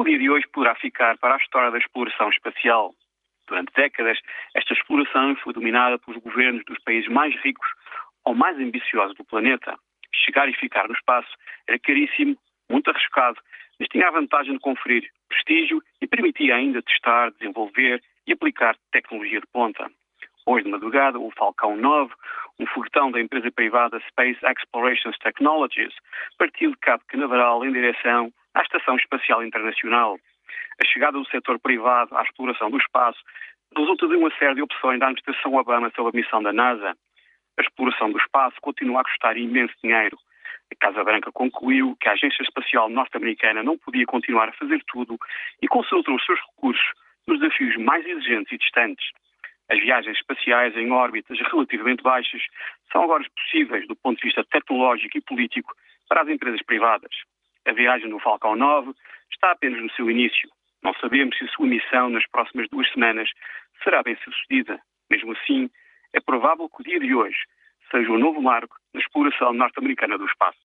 O dia de hoje poderá ficar para a história da exploração espacial. Durante décadas, esta exploração foi dominada pelos governos dos países mais ricos ou mais ambiciosos do planeta. Chegar e ficar no espaço era caríssimo, muito arriscado, mas tinha a vantagem de conferir prestígio e permitia ainda testar, desenvolver e aplicar tecnologia de ponta. Hoje de madrugada, o Falcão 9, um foguetão da empresa privada Space Explorations Technologies, partiu de Cabo Canaveral em direção à Estação Espacial Internacional. A chegada do setor privado à exploração do espaço resulta de uma série de opções da administração Obama sobre a missão da NASA. A exploração do espaço continua a custar imenso dinheiro. A Casa Branca concluiu que a Agência Espacial Norte-Americana não podia continuar a fazer tudo e concentrou os seus recursos nos desafios mais exigentes e distantes. As viagens espaciais em órbitas relativamente baixas são agora possíveis do ponto de vista tecnológico e político para as empresas privadas. A viagem do Falcão 9 está apenas no seu início. Não sabemos se a sua missão nas próximas duas semanas será bem sucedida. Mesmo assim, é provável que o dia de hoje seja um novo marco na exploração norte-americana do espaço.